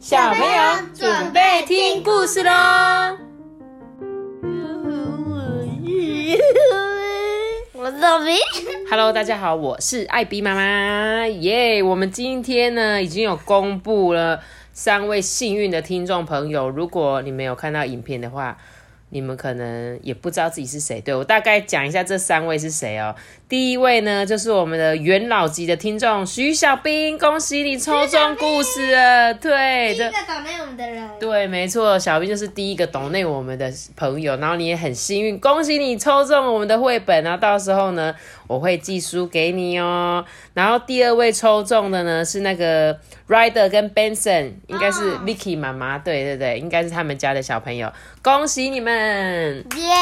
小朋友准备听故事喽！我是豆比。Hello，大家好，我是艾比妈妈，耶、我们今天呢已经有公布了三位幸运的听众朋友，如果你们有看到影片的话，你们可能也不知道自己是谁。对我大概讲一下这三位是谁哦。第一位呢，就是我们的元老级的听众徐小兵，恭喜你抽中故事了。对，这第一个岛内我们的人，对，没错，小兵就是第一个懂内我们的朋友，然后你也很幸运，恭喜你抽中我们的绘本，然后到时候呢，我会寄书给你哦。然后第二位抽中的呢是那个 Rider 跟 Benson，应该是哦 Vicky 妈妈，对对对，应该是他们家的小朋友，恭喜你们！耶！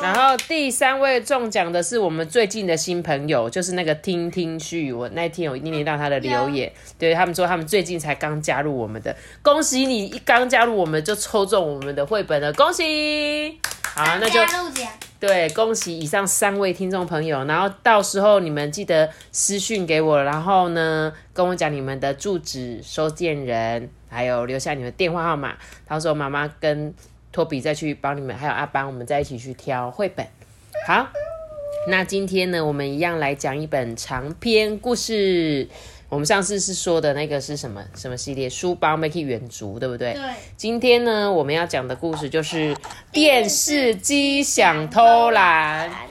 然后第三位中奖的是我们最近的新朋友，就是那个听听旭。我那天有念到他的留言，对他们说他们最近才刚加入我们的，恭喜你一刚加入我们就抽中我们的绘本了，恭喜！好，那就对，恭喜以上三位听众朋友，然后到时候你们记得私讯给我，然后呢跟我讲你们的住址、收件人，还有留下你们电话号码，到时候妈妈跟托比再去帮你们，还有阿邦，我们再一起去挑绘本。好，那今天呢，我们一样来讲一本长篇故事。我们上次是说的那个是什么什么系列？书包 Make 远足，对不对？对，今天呢，我们要讲的故事就是电视机想偷懒。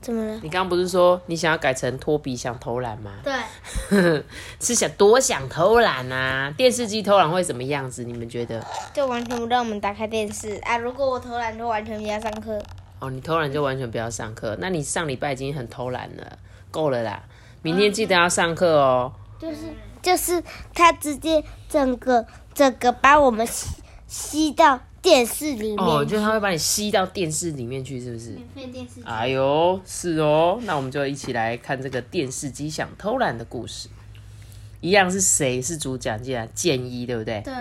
怎么了？你刚刚不是说你想要改成托比想偷懒吗？对，是想多想偷懒啊？电视机偷懒会什么样子？你们觉得？就完全不让我们打开电视啊！如果我偷懒，就完全不要上课。哦，你偷懒就完全不要上课。那你上礼拜已经很偷懒了，够了啦。明天记得要上课哦。就是就是他直接整个整个把我们吸吸到电视里面。哦，就是他会把你吸到电视里面去，是不是？免费电视机。哎呦，是哦，那我们就一起来看这个电视机想偷懒的故事。一样是谁是主讲？记得建一对不对？对，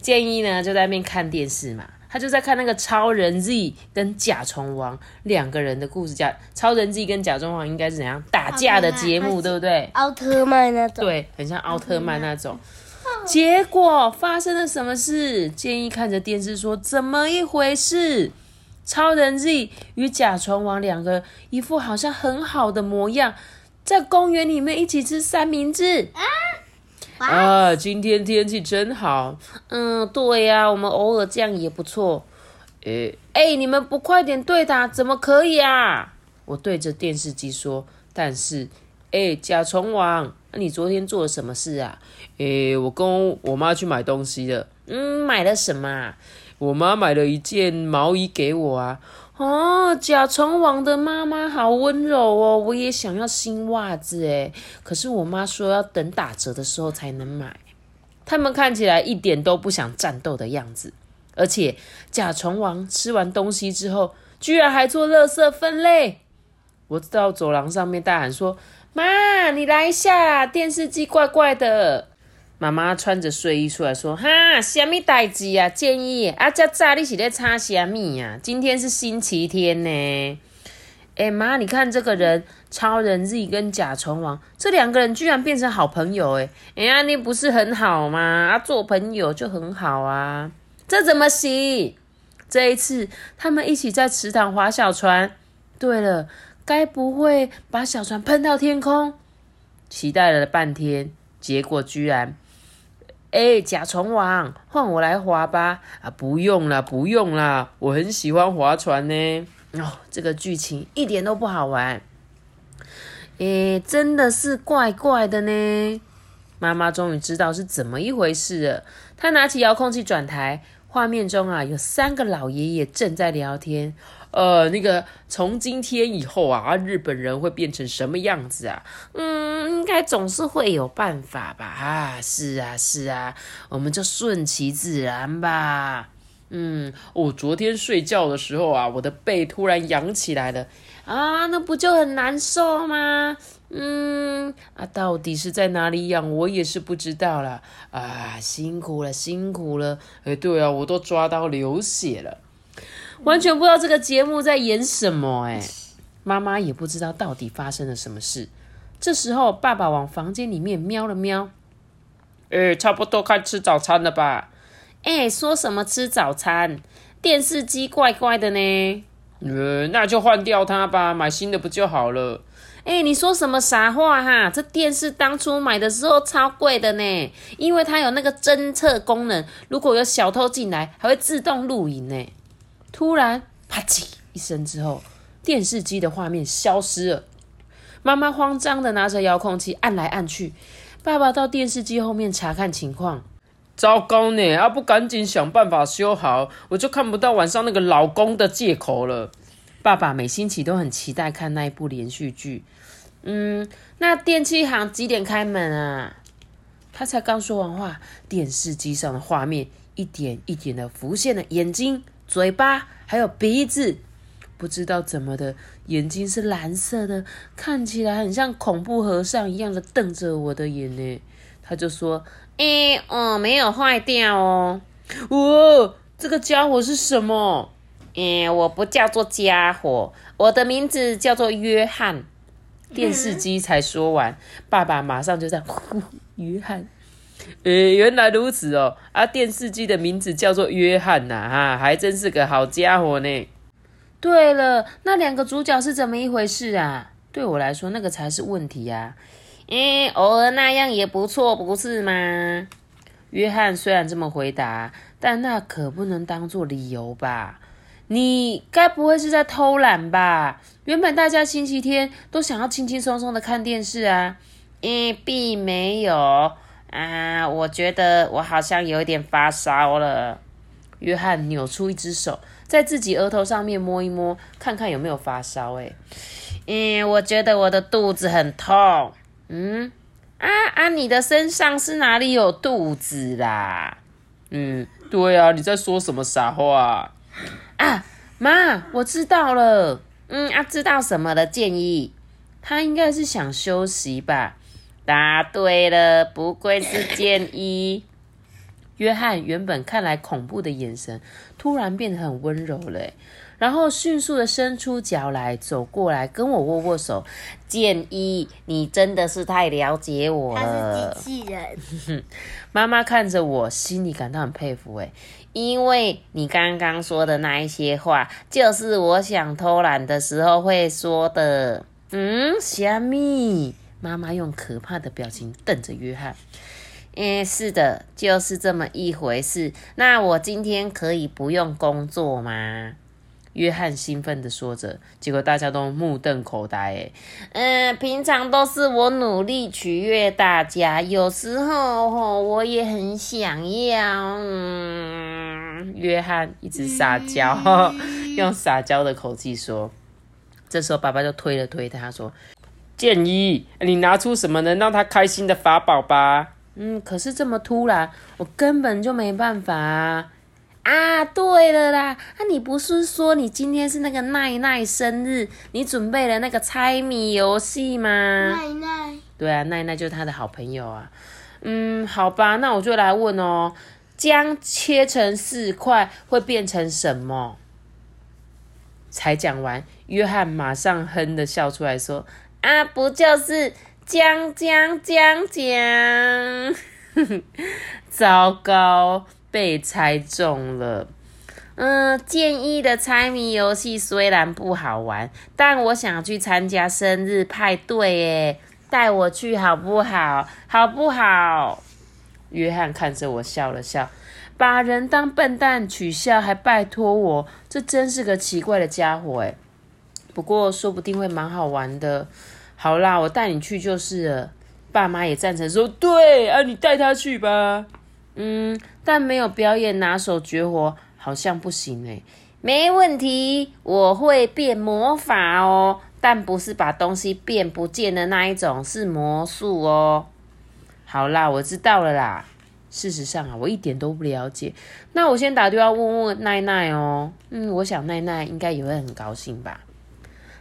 建一呢就在那边看电视嘛，他就在看那个超人 Z 跟甲虫王两个人的故事。甲超人 Z 跟甲虫王应该是怎样打架的节目，对不对？奥特曼那种。对，很像奥特曼那种。结果发生了什么事？建议看着电视说：“怎么一回事？”超人 Z 与甲虫王两个一副好像很好的模样，在公园里面一起吃三明治。啊，今天天气真好。嗯，对呀、我们偶尔这样也不错。诶，哎，你们不快点对打，怎么可以啊？我对着电视机说。但是，哎，甲虫王，你昨天做了什么事啊？诶，我跟我妈去买东西了。嗯，买了什么啊？我妈买了一件毛衣给我啊。哦，甲虫王的妈妈好温柔哦，我也想要新袜子诶。可是我妈说要等打折的时候才能买。他们看起来一点都不想战斗的样子，而且甲虫王吃完东西之后，居然还做垃圾分类。我到走廊上面大喊说：“妈，你来一下啦，电视机怪怪的。”妈妈穿着睡衣出来说：“哈，什么代志啊？建议啊，这早你是在擦什么啊？今天是星期天呢。”哎妈，你看这个人，超人 Z 跟甲虫王这两个人居然变成好朋友哎！哎呀，你不是很好吗？啊，做朋友就很好啊，这怎么行？这一次他们一起在池塘划小船。对了，该不会把小船喷到天空？期待了半天，结果居然，哎，甲虫王，换我来划吧！啊，不用啦，不用啦，我很喜欢划船呢。哦，这个剧情一点都不好玩。诶，真的是怪怪的呢。妈妈终于知道是怎么一回事了。她拿起遥控器转台，画面中啊有三个老爷爷正在聊天。呃，那个从今天以后啊，日本人会变成什么样子啊？嗯，应该总是会有办法吧？啊，是啊，是啊，我们就顺其自然吧。嗯，我、昨天睡觉的时候啊，我的背突然痒起来了啊，那不就很难受吗？嗯，啊，到底是在哪里痒，我也是不知道啦。啊，辛苦了，辛苦了。哎，对啊，我都抓到流血了，完全不知道这个节目在演什么。哎，妈妈也不知道到底发生了什么事。这时候，爸爸往房间里面瞄了瞄。哎，差不多该吃早餐了吧？哎，说什么吃早餐？电视机怪怪的呢。呃，那就换掉它吧，买新的不就好了？哎，你说什么傻话哈？这电视当初买的时候超贵的呢，因为它有那个侦测功能，如果有小偷进来，还会自动录影呢。突然，啪叽一声之后，电视机的画面消失了。妈妈慌张的拿着遥控器按来按去，爸爸到电视机后面查看情况。糟糕呢！啊，不赶紧想办法修好，我就看不到晚上那个老公的借口了。爸爸每星期都很期待看那一部连续剧。嗯，那电器行几点开门啊？他才刚说完话，电视机上的画面一点一点的浮现了眼睛、嘴巴还有鼻子。不知道怎么的，眼睛是蓝色的，看起来很像恐怖和尚一样的瞪着我的眼呢。他就说。哎哦，没有坏掉哦。哦，这个家伙是什么？哎，我不叫做家伙，我的名字叫做约翰。电视机才说完，爸爸马上就在呼，约翰。哎，原来如此哦。啊，电视机的名字叫做约翰呐，哈，还真是个好家伙呢。对了，那两个主角是怎么一回事啊？对我来说，那个才是问题呀。嗯，偶尔那样也不错，不是吗？约翰虽然这么回答，但那可不能当做理由吧？你该不会是在偷懒吧？原本大家星期天都想要轻轻松松的看电视啊。嗯，并没有啊，我觉得我好像有点发烧了。约翰扭出一只手，在自己额头上面摸一摸，看看有没有发烧。哎，嗯，我觉得我的肚子很痛。嗯，啊啊！你的身上是哪里有肚子啦？嗯，对啊，你在说什么傻话啊？妈，我知道了。嗯啊，知道什么的建议？他应该是想休息吧？答对了，不愧是建一。约翰原本看来恐怖的眼神，突然变得很温柔了。然后迅速的伸出脚来，走过来跟我握握手。建一你真的是太了解我了。他是机器人。妈妈看着我，心里感到很佩服诶，因为你刚刚说的那一些话，就是我想偷懒的时候会说的。嗯，虾米？妈妈用可怕的表情瞪着约翰。嗯，是的，就是这么一回事。那我今天可以不用工作吗？约翰兴奋的说着，结果大家都目瞪口呆。哎，嗯，平常都是我努力取悦大家，有时候吼我也很想要。嗯，约翰一直撒娇，用撒娇的口气说。这时候爸爸就推了推他，说：“建议你拿出什么能让他开心的法宝吧。”嗯，可是这么突然，我根本就没办法啊。啊，对了啦，啊，你不是说你今天是那个奈奈生日，你准备了那个猜谜游戏吗？奈奈，对啊，奈奈就是他的好朋友啊。嗯，好吧，那我就来问哦，姜切成四块会变成什么？才讲完，约翰马上哼的笑出来说：“啊，不就是姜姜姜姜？糟糕！”被猜中了，嗯，建议的猜谜游戏虽然不好玩，但我想去参加生日派对，耶，带我去好不好？好不好？约翰看着我笑了笑，把人当笨蛋取笑，还拜托我，这真是个奇怪的家伙，哎，不过说不定会蛮好玩的。好啦，我带你去就是了。爸妈也赞成说，对啊，你带他去吧。嗯，但没有表演拿手绝活好像不行哎。没问题，我会变魔法哦，但不是把东西变不见的那一种，是魔术哦。好啦，我知道了啦。事实上啊，我一点都不了解。那我先打电话问问奈奈哦。嗯，我想奈奈应该也会很高兴吧。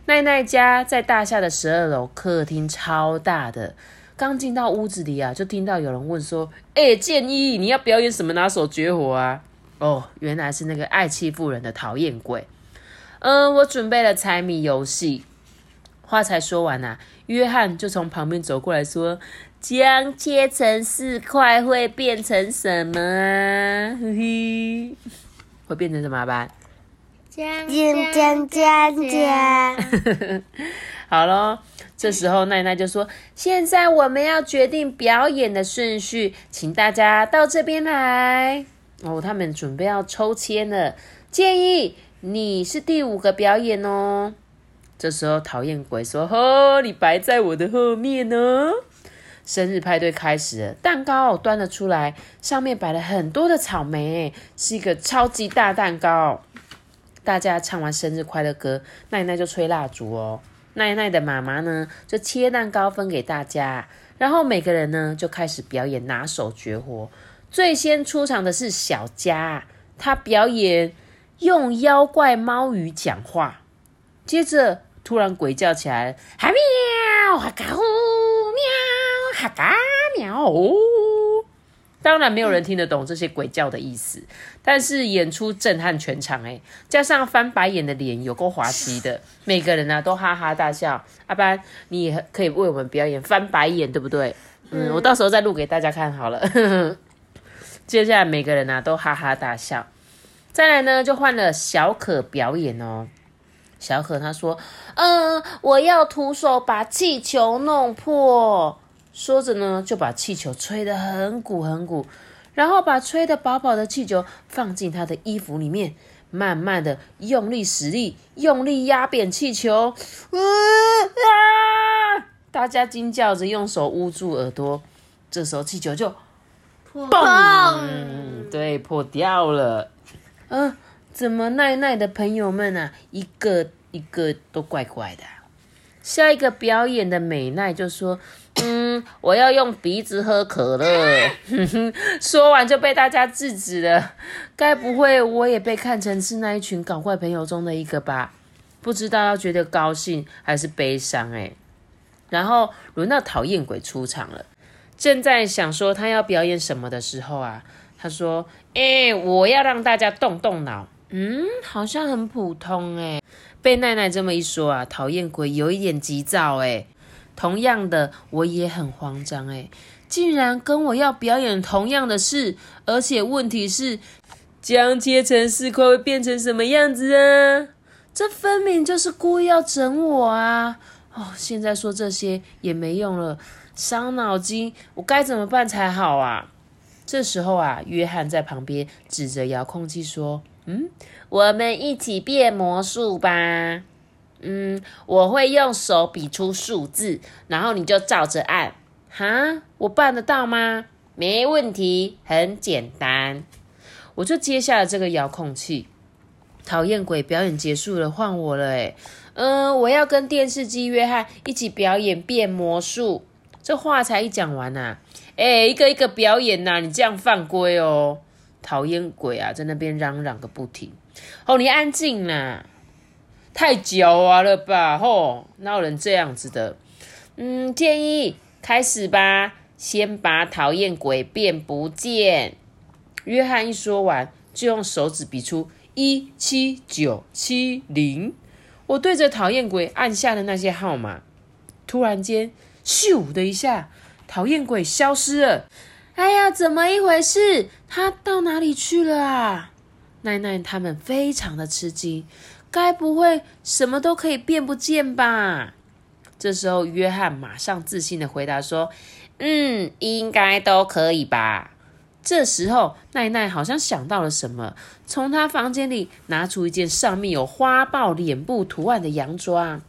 奈奈家在大厦的十二楼，客厅超大的。刚进到屋子里啊，就听到有人问说：“哎，建议你要表演什么拿手绝活啊？”哦，原来是那个爱欺负人的讨厌鬼。嗯，我准备了猜谜游戏，话才说完呐，约翰就从旁边走过来说：“将切成四块会变成什么啊？嘿嘿，会变成什么吧？将将将将！好喽，这时候奈奈就说：“现在我们要决定表演的顺序，请大家到这边来。”哦，他们准备要抽签了，建议你是第五个表演哦。这时候讨厌鬼说：“呵，你白在我的后面呢。”生日派对开始了，蛋糕端了出来，上面摆了很多的草莓，是一个超级大蛋糕。大家唱完生日快乐歌，奈奈就吹蜡烛哦。奈奈的妈妈呢，就切蛋糕分给大家，然后每个人呢就开始表演拿手绝活。最先出场的是小佳，他表演用妖怪猫语讲话，接着突然鬼叫起来，哈喵哈嘎呼喵哈嘎喵哦！当然没有人听得懂这些鬼叫的意思，但是演出震撼全场哎，加上翻白眼的脸有够滑稽的，每个人呢都哈哈大笑。阿班，你也可以为我们表演翻白眼，对不对？嗯，我到时候再录给大家看好了。接下来每个人呢都哈哈大笑，再来呢就换了小可表演哦。小可他说：“嗯，我要徒手把气球弄破。”说着呢就把气球吹得很鼓很鼓，然后把吹得饱饱的气球放进他的衣服里面，慢慢的用力使力，用力压扁气球。啊！大家惊叫着用手捂住耳朵，这时候气球就。嘣！对，破掉了。嗯，怎么奈奈的朋友们啊，一个一个都怪怪的。下一个表演的美奈就说：“嗯，我要用鼻子喝可乐。”说完就被大家制止了。该不会我也被看成是那一群搞怪朋友中的一个吧？不知道要觉得高兴还是悲伤哎。然后轮到讨厌鬼出场了。正在想说他要表演什么的时候啊，他说：“哎，我要让大家动动脑。”嗯，好像很普通哎。被奈奈这么一说啊，讨厌鬼有一点急躁哎。同样的，我也很慌张哎，竟然跟我要表演同样的事，而且问题是，将切成四块会变成什么样子啊？这分明就是故意要整我啊！哦，现在说这些也没用了。伤脑筋，我该怎么办才好啊？这时候啊，约翰在旁边指着遥控器说：“嗯，我们一起变魔术吧。嗯，我会用手比出数字，然后你就照着按。哈，我办得到吗？没问题，很简单。我就接下了这个遥控器。讨厌鬼表演结束了，换我了。诶嗯，我要跟电视机约翰一起表演变魔术。”这话才一讲完呐，哎，一个一个表演呐，你这样犯规哦！讨厌鬼啊，在那边嚷嚷个不停。哦，你安静啦，太狡猾了吧？吼，哪有人这样子的？嗯，建议开始吧，先把讨厌鬼变不见。约翰一说完，就用手指比出一七九七零。我对着讨厌鬼按下的那些号码，突然间。咻的一下，讨厌鬼消失了。哎呀，怎么一回事？他到哪里去了啊？奈奈他们非常的吃惊，该不会什么都可以变不见吧？这时候，约翰马上自信的回答说：“嗯，应该都可以吧。”这时候，奈奈好像想到了什么，从他房间里拿出一件上面有花豹脸部图案的洋装。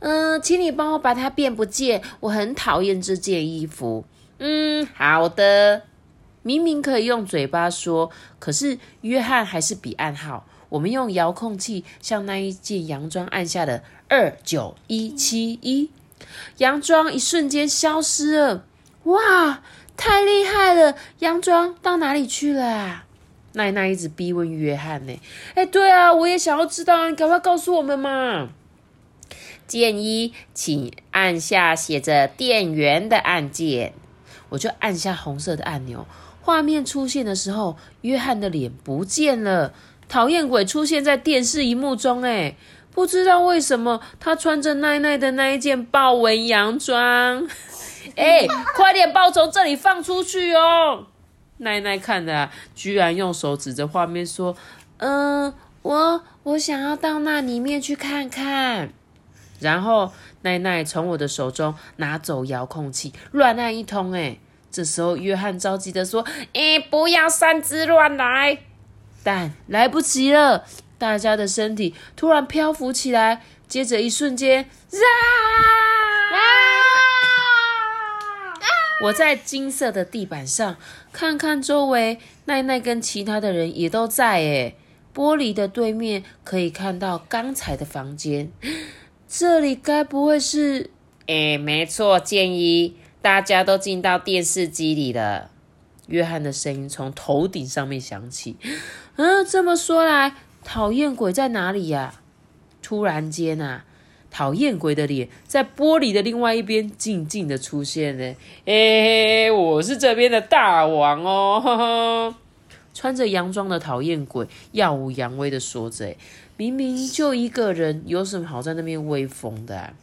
嗯，请你帮我把它变不见，我很讨厌这件衣服。嗯，好的。明明可以用嘴巴说，可是约翰还是比暗号。我们用遥控器向那一件洋装按下了二九一七一，洋装一瞬间消失了。哇，太厉害了！洋装到哪里去了啊？奈奈一直逼问约翰呢。哎，对啊，我也想要知道啊，你赶快告诉我们嘛。建议请按下写着“电源”的按键，我就按下红色的按钮。画面出现的时候，约翰的脸不见了，讨厌鬼出现在电视荧幕中。哎，不知道为什么他穿着奈奈的那一件豹纹洋装。哎，快点把从这里放出去哦！奈奈看的，居然用手指着画面说：“嗯，我我想要到那里面去看看。”然后奈奈从我的手中拿走遥控器，乱按一通。哎，这时候约翰着急的说：“哎，不要擅自乱来！”但来不及了，大家的身体突然漂浮起来，接着一瞬间，啊！啊我在金色的地板上看看周围，奈奈跟其他的人也都在。诶，玻璃的对面可以看到刚才的房间，这里该不会是？哎，没错，建议大家都进到电视机里了。约翰的声音从头顶上面响起。嗯，这么说来，讨厌鬼在哪里呀？突然间啊！讨厌鬼的脸在玻璃的另外一边静静的出现了。哎，我是这边的大王哦！穿着洋装的讨厌鬼耀武扬威的说着：“明明就一个人，有什么好在那边威风的？”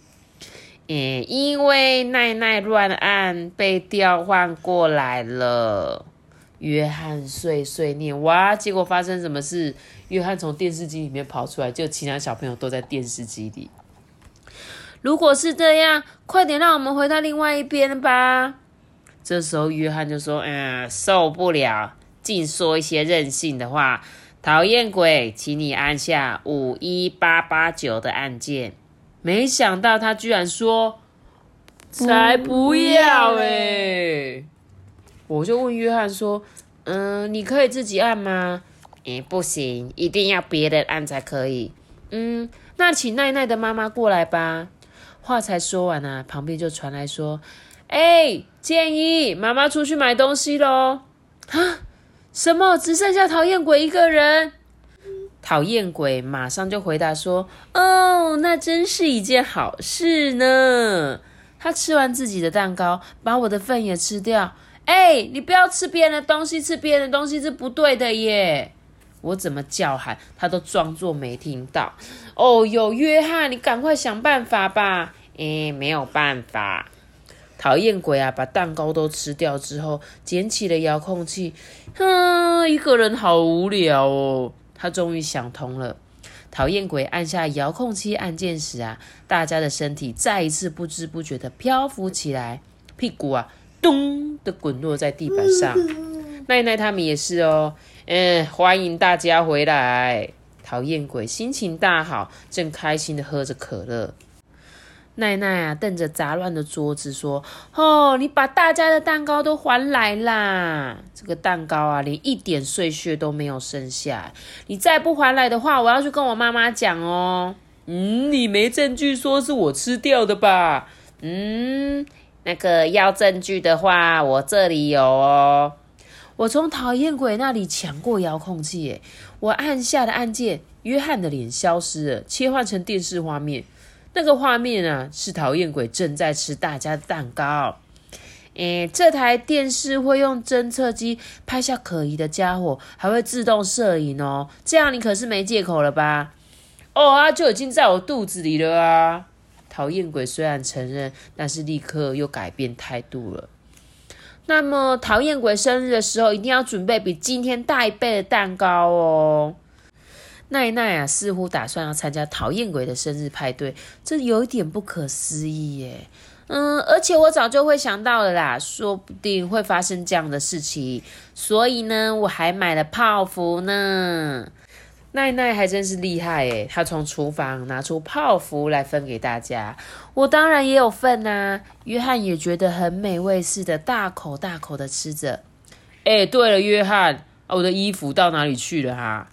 哎，因为奈奈乱按被调换过来了。约翰碎碎念：“哇！结果发生什么事？约翰从电视机里面跑出来，就其他小朋友都在电视机里。”如果是这样，快点让我们回到另外一边吧。这时候，约翰就说：“嗯，受不了，净说一些任性的话，讨厌鬼，请你按下五一八八九的按键。”没想到他居然说：“才不要哎！”我就问约翰说：“嗯，你可以自己按吗？”“哎，不行，一定要别人按才可以。”“嗯，那请奈奈的妈妈过来吧。”话才说完呢，旁边就传来说：“哎，建议妈妈出去买东西喽。”啊，什么？只剩下讨厌鬼一个人？讨厌鬼马上就回答说：“哦，那真是一件好事呢。”他吃完自己的蛋糕，把我的份也吃掉。哎，你不要吃别人的东西，吃别人的东西是不对的耶！我怎么叫喊，他都装作没听到。哦，有约翰，你赶快想办法吧。诶，没有办法。讨厌鬼啊，把蛋糕都吃掉之后，捡起了遥控器。哼，一个人好无聊哦。他终于想通了。讨厌鬼按下遥控器按键时啊，大家的身体再一次不知不觉的漂浮起来，屁股啊咚的滚落在地板上。奈奈他们也是哦。嗯，欢迎大家回来。讨厌鬼心情大好，正开心的喝着可乐。奈奈啊，瞪着杂乱的桌子说：“哦，你把大家的蛋糕都还来啦！这个蛋糕啊，连一点碎屑都没有剩下。你再不还来的话，我要去跟我妈妈讲哦。嗯，你没证据说是我吃掉的吧？嗯，那个要证据的话，我这里有哦。”我从讨厌鬼那里抢过遥控器，诶，我按下的按键，约翰的脸消失了，切换成电视画面。那个画面啊，是讨厌鬼正在吃大家的蛋糕。诶，这台电视会用侦测机拍下可疑的家伙，还会自动摄影哦。这样你可是没借口了吧？哦啊，就已经在我肚子里了啊！讨厌鬼虽然承认，但是立刻又改变态度了。那么，讨厌鬼生日的时候，一定要准备比今天大一倍的蛋糕哦。奈奈啊，似乎打算要参加讨厌鬼的生日派对，这有一点不可思议耶。嗯，而且我早就会想到了啦，说不定会发生这样的事情，所以呢，我还买了泡芙呢。奈奈还真是厉害诶，她从厨房拿出泡芙来分给大家，我当然也有份呐。约翰也觉得很美味似的，大口大口的吃着。哎，对了，约翰，我的衣服到哪里去了哈？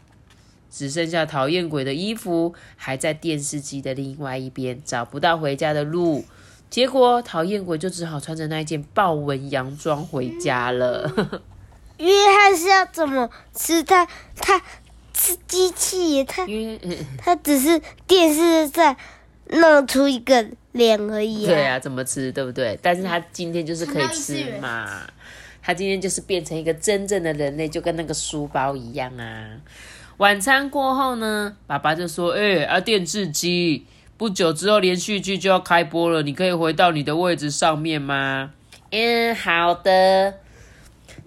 只剩下讨厌鬼的衣服还在电视机的另外一边，找不到回家的路。结果讨厌鬼就只好穿着那件豹纹洋装回家了。约翰是要怎么吃他？他。吃机器，他他只是电视在弄出一个脸而已。对啊，怎么吃，对不对？但是他今天就是可以吃嘛。他今天就是变成一个真正的人类，就跟那个书包一样啊。晚餐过后呢，爸爸就说：“哎，啊，电视机，不久之后连续剧就要开播了，你可以回到你的位置上面吗？”嗯，好的。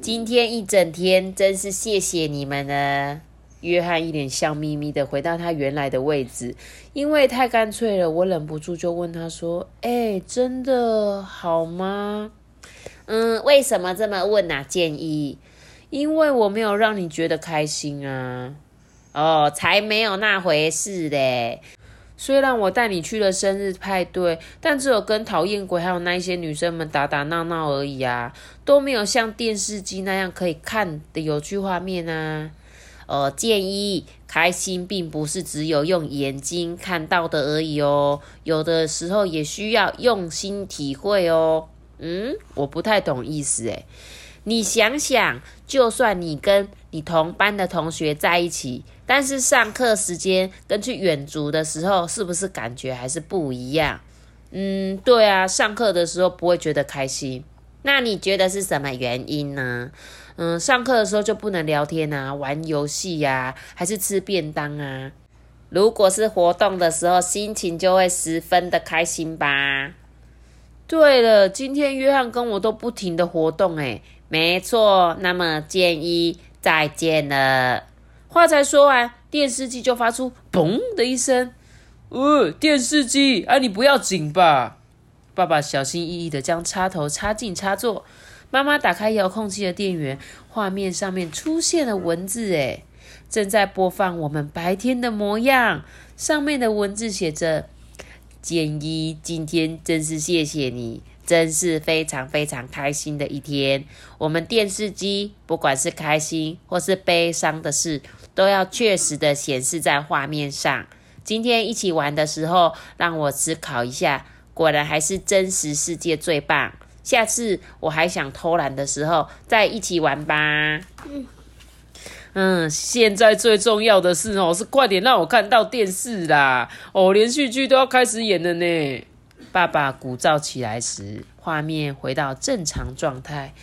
今天一整天真是谢谢你们了。约翰一脸笑眯眯的回到他原来的位置，因为太干脆了，我忍不住就问他说：“哎，真的好吗？”嗯，为什么这么问呢？建议，因为我没有让你觉得开心啊。哦，才没有那回事嘞。虽然我带你去了生日派对，但只有跟讨厌鬼还有那一些女生们打打闹闹而已啊，都没有像电视机那样可以看的有趣画面啊。呃，建议开心并不是只有用眼睛看到的而已哦，有的时候也需要用心体会哦。嗯，我不太懂意思诶。你想想，就算你跟你同班的同学在一起，但是上课时间跟去远足的时候，是不是感觉还是不一样？嗯，对啊，上课的时候不会觉得开心。那你觉得是什么原因呢？嗯，上课的时候就不能聊天啊，玩游戏呀，还是吃便当啊？如果是活动的时候，心情就会十分的开心吧。对了，今天约翰跟我都不停的活动，诶没错。那么建议再见了。话才说完，电视机就发出嘣的一声。呃，电视机，啊，你不要紧吧？爸爸小心翼翼的将插头插进插座。妈妈打开遥控器的电源，画面上面出现了文字，诶，正在播放我们白天的模样。上面的文字写着：“建一，今天真是谢谢你，真是非常非常开心的一天。我们电视机不管是开心或是悲伤的事，都要确实的显示在画面上。今天一起玩的时候，让我思考一下，果然还是真实世界最棒。”下次我还想偷懒的时候，再一起玩吧。嗯，嗯，现在最重要的是哦，是快点让我看到电视啦！哦，连续剧都要开始演了呢。爸爸鼓噪起来时，画面回到正常状态。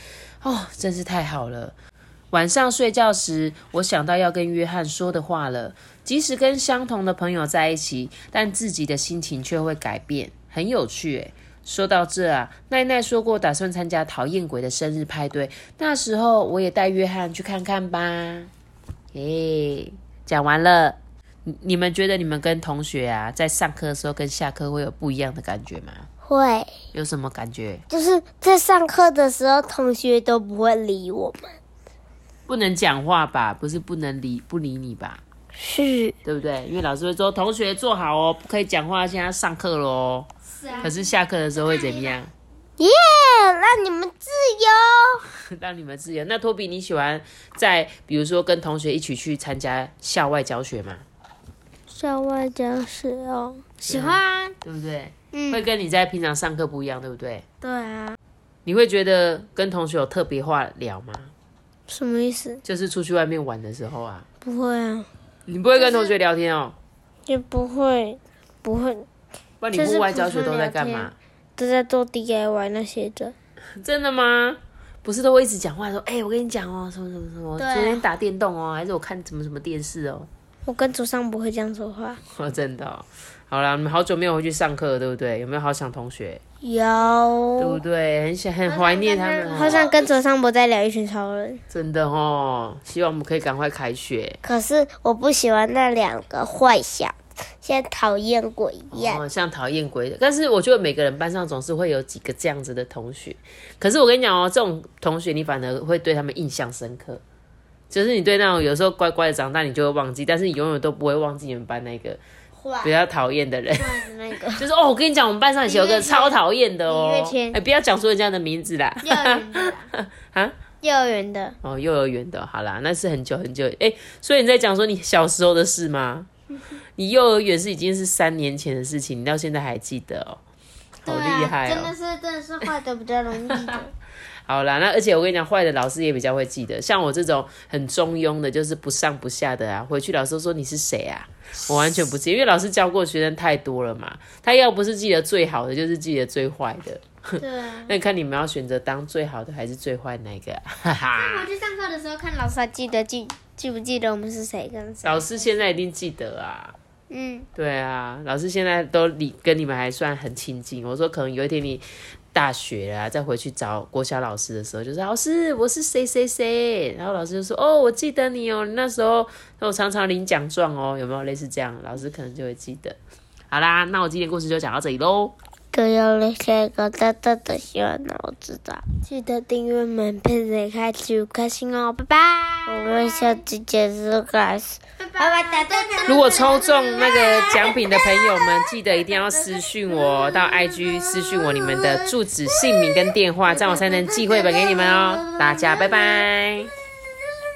哦，真是太好了。晚上睡觉时，我想到要跟约翰说的话了。即使跟相同的朋友在一起，但自己的心情却会改变，很有趣诶。说到这啊，奈奈说过打算参加讨厌鬼的生日派对，那时候我也带约翰去看看吧。诶，讲完了，你你们觉得你们跟同学啊，在上课的时候跟下课会有不一样的感觉吗？会。有什么感觉？就是在上课的时候，同学都不会理我们，不能讲话吧？不是不能理不理你吧？是，对不对？因为老师会说同学坐好哦，不可以讲话，现在上课喽。可是下课的时候会怎么样？耶，让你们自由，让你们自由。那托比，你喜欢在比如说跟同学一起去参加校外教学吗？校外教室哦，喜欢，对不对？嗯，会跟你在平常上课不一样，对不对？对啊。你会觉得跟同学有特别话聊吗？什么意思？就是出去外面玩的时候啊。不会啊。你不会跟同学聊天哦？也不会，不会。那你户外教学都在干嘛？都在做 DIY 那些的。真的吗？不是都会一直讲话说，哎，我跟你讲哦，什么什么什么，昨天打电动哦，还是我看什么什么电视哦。我跟祖上不会这样说话。哦，真的。好了，你们好久没有回去上课，对不对？有没有好想同学？有。对不对？很想很怀念他们。好想跟左上博再聊一群超人。真的哦，希望我们可以赶快开学。可是我不喜欢那两个坏小。像讨厌鬼一样，像讨厌鬼的。但是我觉得每个人班上总是会有几个这样子的同学。可是我跟你讲哦，这种同学你反而会对他们印象深刻。就是你对那种有时候乖乖的长大，你就会忘记，但是你永远都不会忘记你们班那个比较讨厌的人。那个 就是哦，我跟你讲，我们班上有个超讨厌的哦。哎，不要讲出人家的名字啦。幼儿园的 啊，幼儿园的哦，幼儿园的，好啦，那是很久很久。哎，所以你在讲说你小时候的事吗？你幼儿园是已经是三年前的事情，你到现在还记得哦，好厉害哦！真的是真的是坏的比较容易记得。好啦，那而且我跟你讲，坏的老师也比较会记得。像我这种很中庸的，就是不上不下的啊，回去老师说你是谁啊？我完全不记，因为老师教过学生太多了嘛。他要不是记得最好的，就是记得最坏的。对。那你看你们要选择当最好的还是最坏那个？哈哈。那我去上课的时候，看老师还记得记。记不记得我们是谁跟谁？老师现在一定记得啊。嗯，对啊，老师现在都离跟你们还算很亲近。我说可能有一天你大学啊，再回去找国小老师的时候，就说老师我是谁谁谁，然后老师就说哦，我记得你哦，那时候那我常常领奖状哦，有没有类似这样？老师可能就会记得。好啦，那我今天故事就讲到这里喽。都要那些个大大的希望我知道，记得订阅们配着开启开心哦，拜拜。我们下期结束开始，拜拜。如果抽中那个奖品的朋友们，记得一定要私讯我到 IG 私讯我你们的住址、姓名跟电话，这样我才能寄绘本给你们哦。大家拜拜。